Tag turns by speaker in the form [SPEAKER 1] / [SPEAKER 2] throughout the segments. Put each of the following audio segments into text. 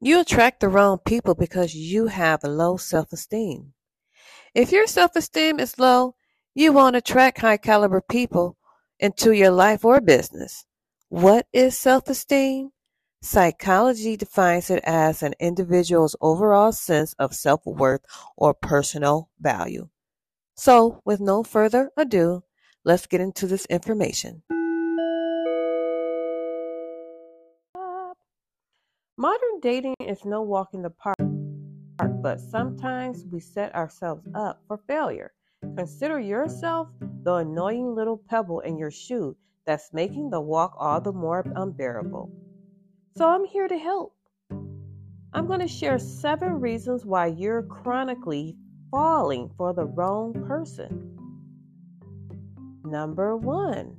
[SPEAKER 1] You attract the wrong people because you have a low self esteem. If your self esteem is low, you won't attract high caliber people into your life or business. What is self esteem? Psychology defines it as an individual's overall sense of self worth or personal value. So, with no further ado, let's get into this information. Modern dating is no walk in the park, but sometimes we set ourselves up for failure. Consider yourself the annoying little pebble in your shoe that's making the walk all the more unbearable. So I'm here to help. I'm going to share seven reasons why you're chronically falling for the wrong person. Number one.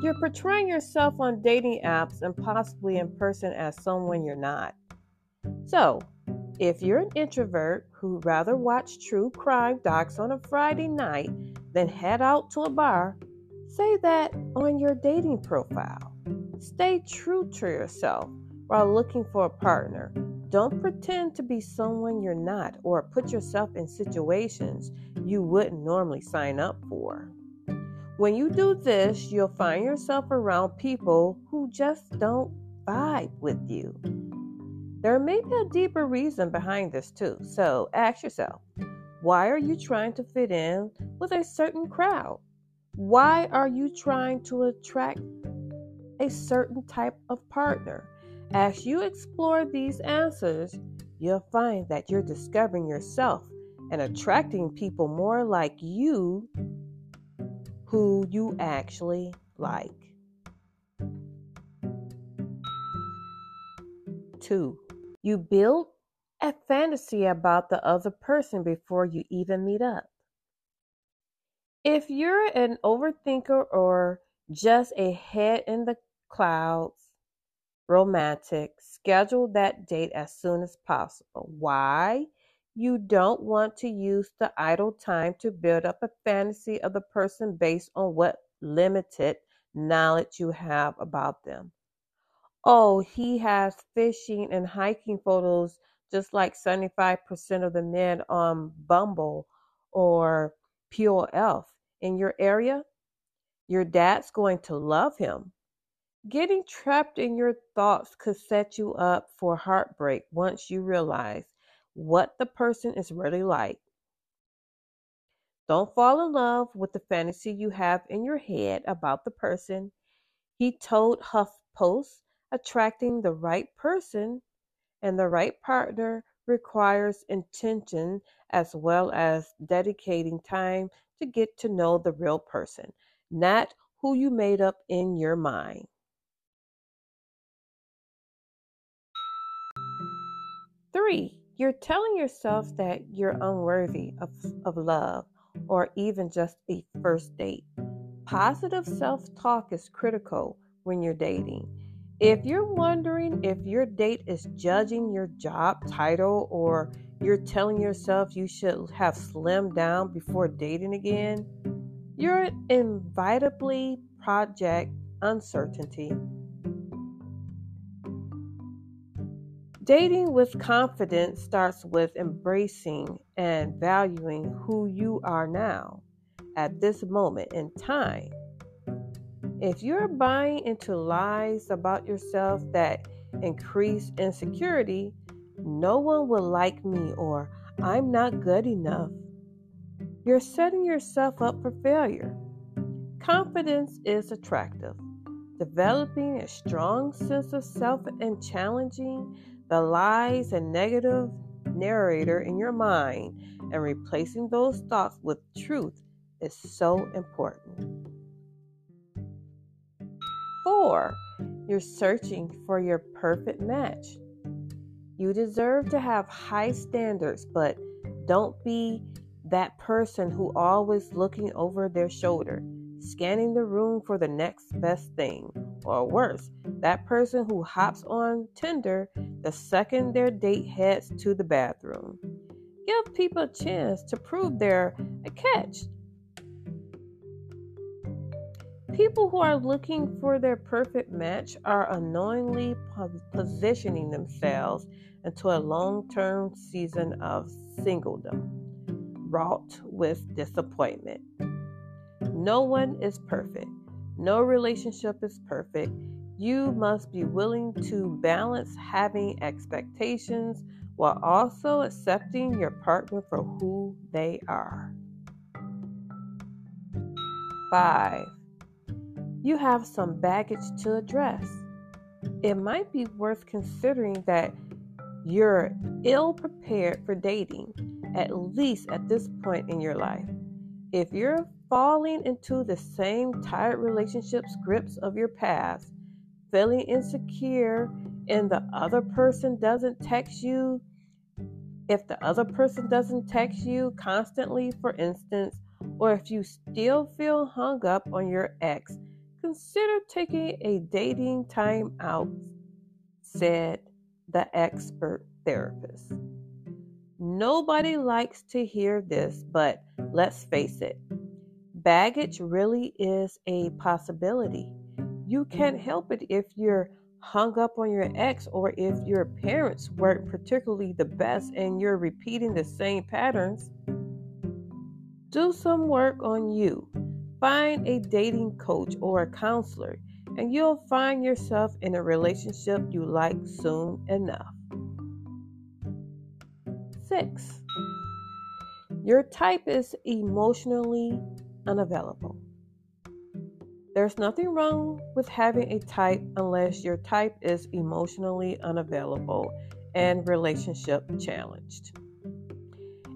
[SPEAKER 1] You're portraying yourself on dating apps and possibly in person as someone you're not. So, if you're an introvert who'd rather watch true crime docs on a Friday night than head out to a bar, say that on your dating profile. Stay true to yourself while looking for a partner. Don't pretend to be someone you're not or put yourself in situations you wouldn't normally sign up for. When you do this, you'll find yourself around people who just don't vibe with you. There may be a deeper reason behind this too, so ask yourself why are you trying to fit in with a certain crowd? Why are you trying to attract a certain type of partner? As you explore these answers, you'll find that you're discovering yourself and attracting people more like you who you actually like. Two, you build a fantasy about the other person before you even meet up. If you're an overthinker or just a head in the clouds, romantic, schedule that date as soon as possible. Why? You don't want to use the idle time to build up a fantasy of the person based on what limited knowledge you have about them. Oh, he has fishing and hiking photos just like 75% of the men on Bumble or Pure Elf in your area. Your dad's going to love him. Getting trapped in your thoughts could set you up for heartbreak once you realize what the person is really like. Don't fall in love with the fantasy you have in your head about the person. He told HuffPost attracting the right person and the right partner requires intention as well as dedicating time to get to know the real person, not who you made up in your mind. Three, you're telling yourself that you're unworthy of, of love or even just a first date. Positive self talk is critical when you're dating. If you're wondering if your date is judging your job title or you're telling yourself you should have slimmed down before dating again, you're inevitably project uncertainty. Dating with confidence starts with embracing and valuing who you are now at this moment in time. If you're buying into lies about yourself that increase insecurity, no one will like me or I'm not good enough, you're setting yourself up for failure. Confidence is attractive. Developing a strong sense of self and challenging the lies and negative narrator in your mind and replacing those thoughts with truth is so important. Four, you're searching for your perfect match. You deserve to have high standards, but don't be that person who always looking over their shoulder, scanning the room for the next best thing, or worse, that person who hops on Tinder the second their date heads to the bathroom. Give people a chance to prove they're a catch. People who are looking for their perfect match are unknowingly positioning themselves into a long term season of singledom, wrought with disappointment. No one is perfect, no relationship is perfect. You must be willing to balance having expectations while also accepting your partner for who they are. 5. You have some baggage to address. It might be worth considering that you're ill prepared for dating, at least at this point in your life. If you're falling into the same tired relationship scripts of your past, feeling insecure, and the other person doesn't text you, if the other person doesn't text you constantly, for instance, or if you still feel hung up on your ex, consider taking a dating time out, said the expert therapist. Nobody likes to hear this, but let's face it baggage mm. really is a possibility. You can't help it if you're hung up on your ex or if your parents weren't particularly the best and you're repeating the same patterns. Do some work on you. Find a dating coach or a counselor, and you'll find yourself in a relationship you like soon enough. 6. Your type is emotionally unavailable. There's nothing wrong with having a type unless your type is emotionally unavailable and relationship challenged.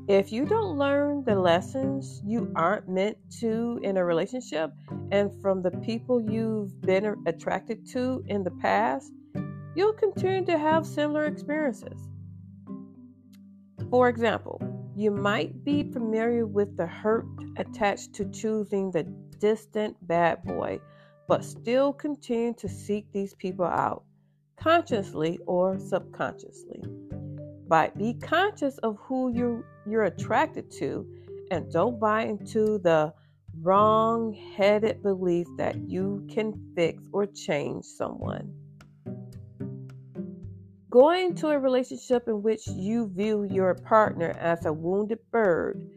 [SPEAKER 1] If you don't learn the lessons you aren't meant to in a relationship and from the people you've been attracted to in the past, you'll continue to have similar experiences. For example, you might be familiar with the hurt attached to choosing the distant bad boy, but still continue to seek these people out, consciously or subconsciously. But be conscious of who you, you're attracted to and don't buy into the wrong headed belief that you can fix or change someone. Going to a relationship in which you view your partner as a wounded bird,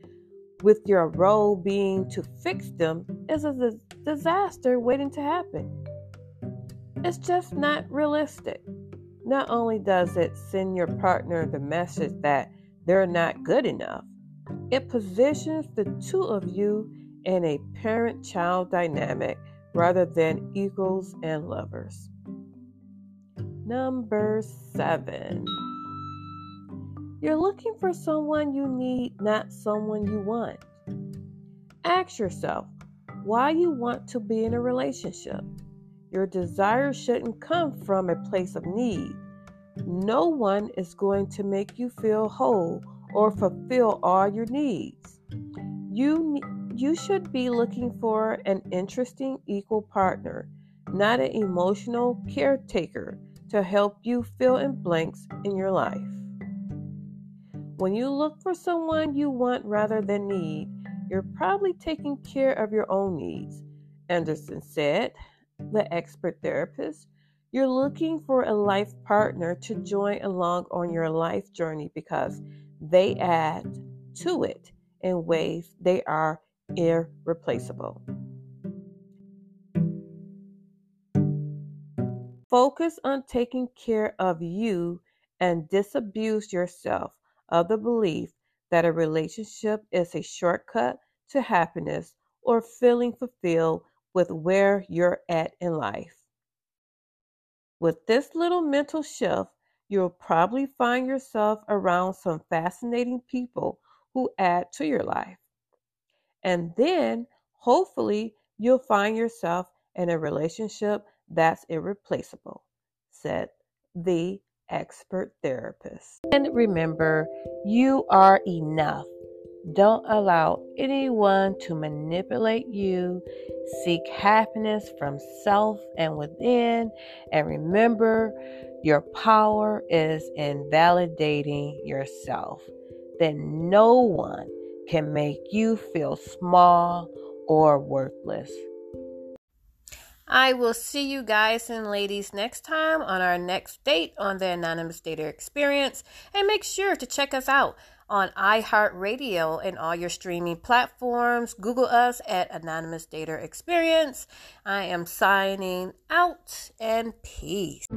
[SPEAKER 1] with your role being to fix them, is a disaster waiting to happen. It's just not realistic. Not only does it send your partner the message that they're not good enough, it positions the two of you in a parent child dynamic rather than equals and lovers. Number seven. You're looking for someone you need, not someone you want. Ask yourself why you want to be in a relationship. Your desire shouldn't come from a place of need. No one is going to make you feel whole or fulfill all your needs. You, you should be looking for an interesting equal partner, not an emotional caretaker to help you fill in blanks in your life. When you look for someone you want rather than need, you're probably taking care of your own needs. Anderson said, the expert therapist. You're looking for a life partner to join along on your life journey because they add to it in ways they are irreplaceable. Focus on taking care of you and disabuse yourself of the belief that a relationship is a shortcut to happiness or feeling fulfilled with where you're at in life. With this little mental shift, you'll probably find yourself around some fascinating people who add to your life. And then, hopefully, you'll find yourself in a relationship that's irreplaceable, said the expert therapist. And remember, you are enough. Don't allow anyone to manipulate you. Seek happiness from self and within. And remember, your power is in validating yourself. Then no one can make you feel small or worthless. I will see you guys and ladies next time on our next date on the Anonymous Dater Experience. And make sure to check us out on iHeartRadio and all your streaming platforms. Google us at Anonymous Dater Experience. I am signing out and peace.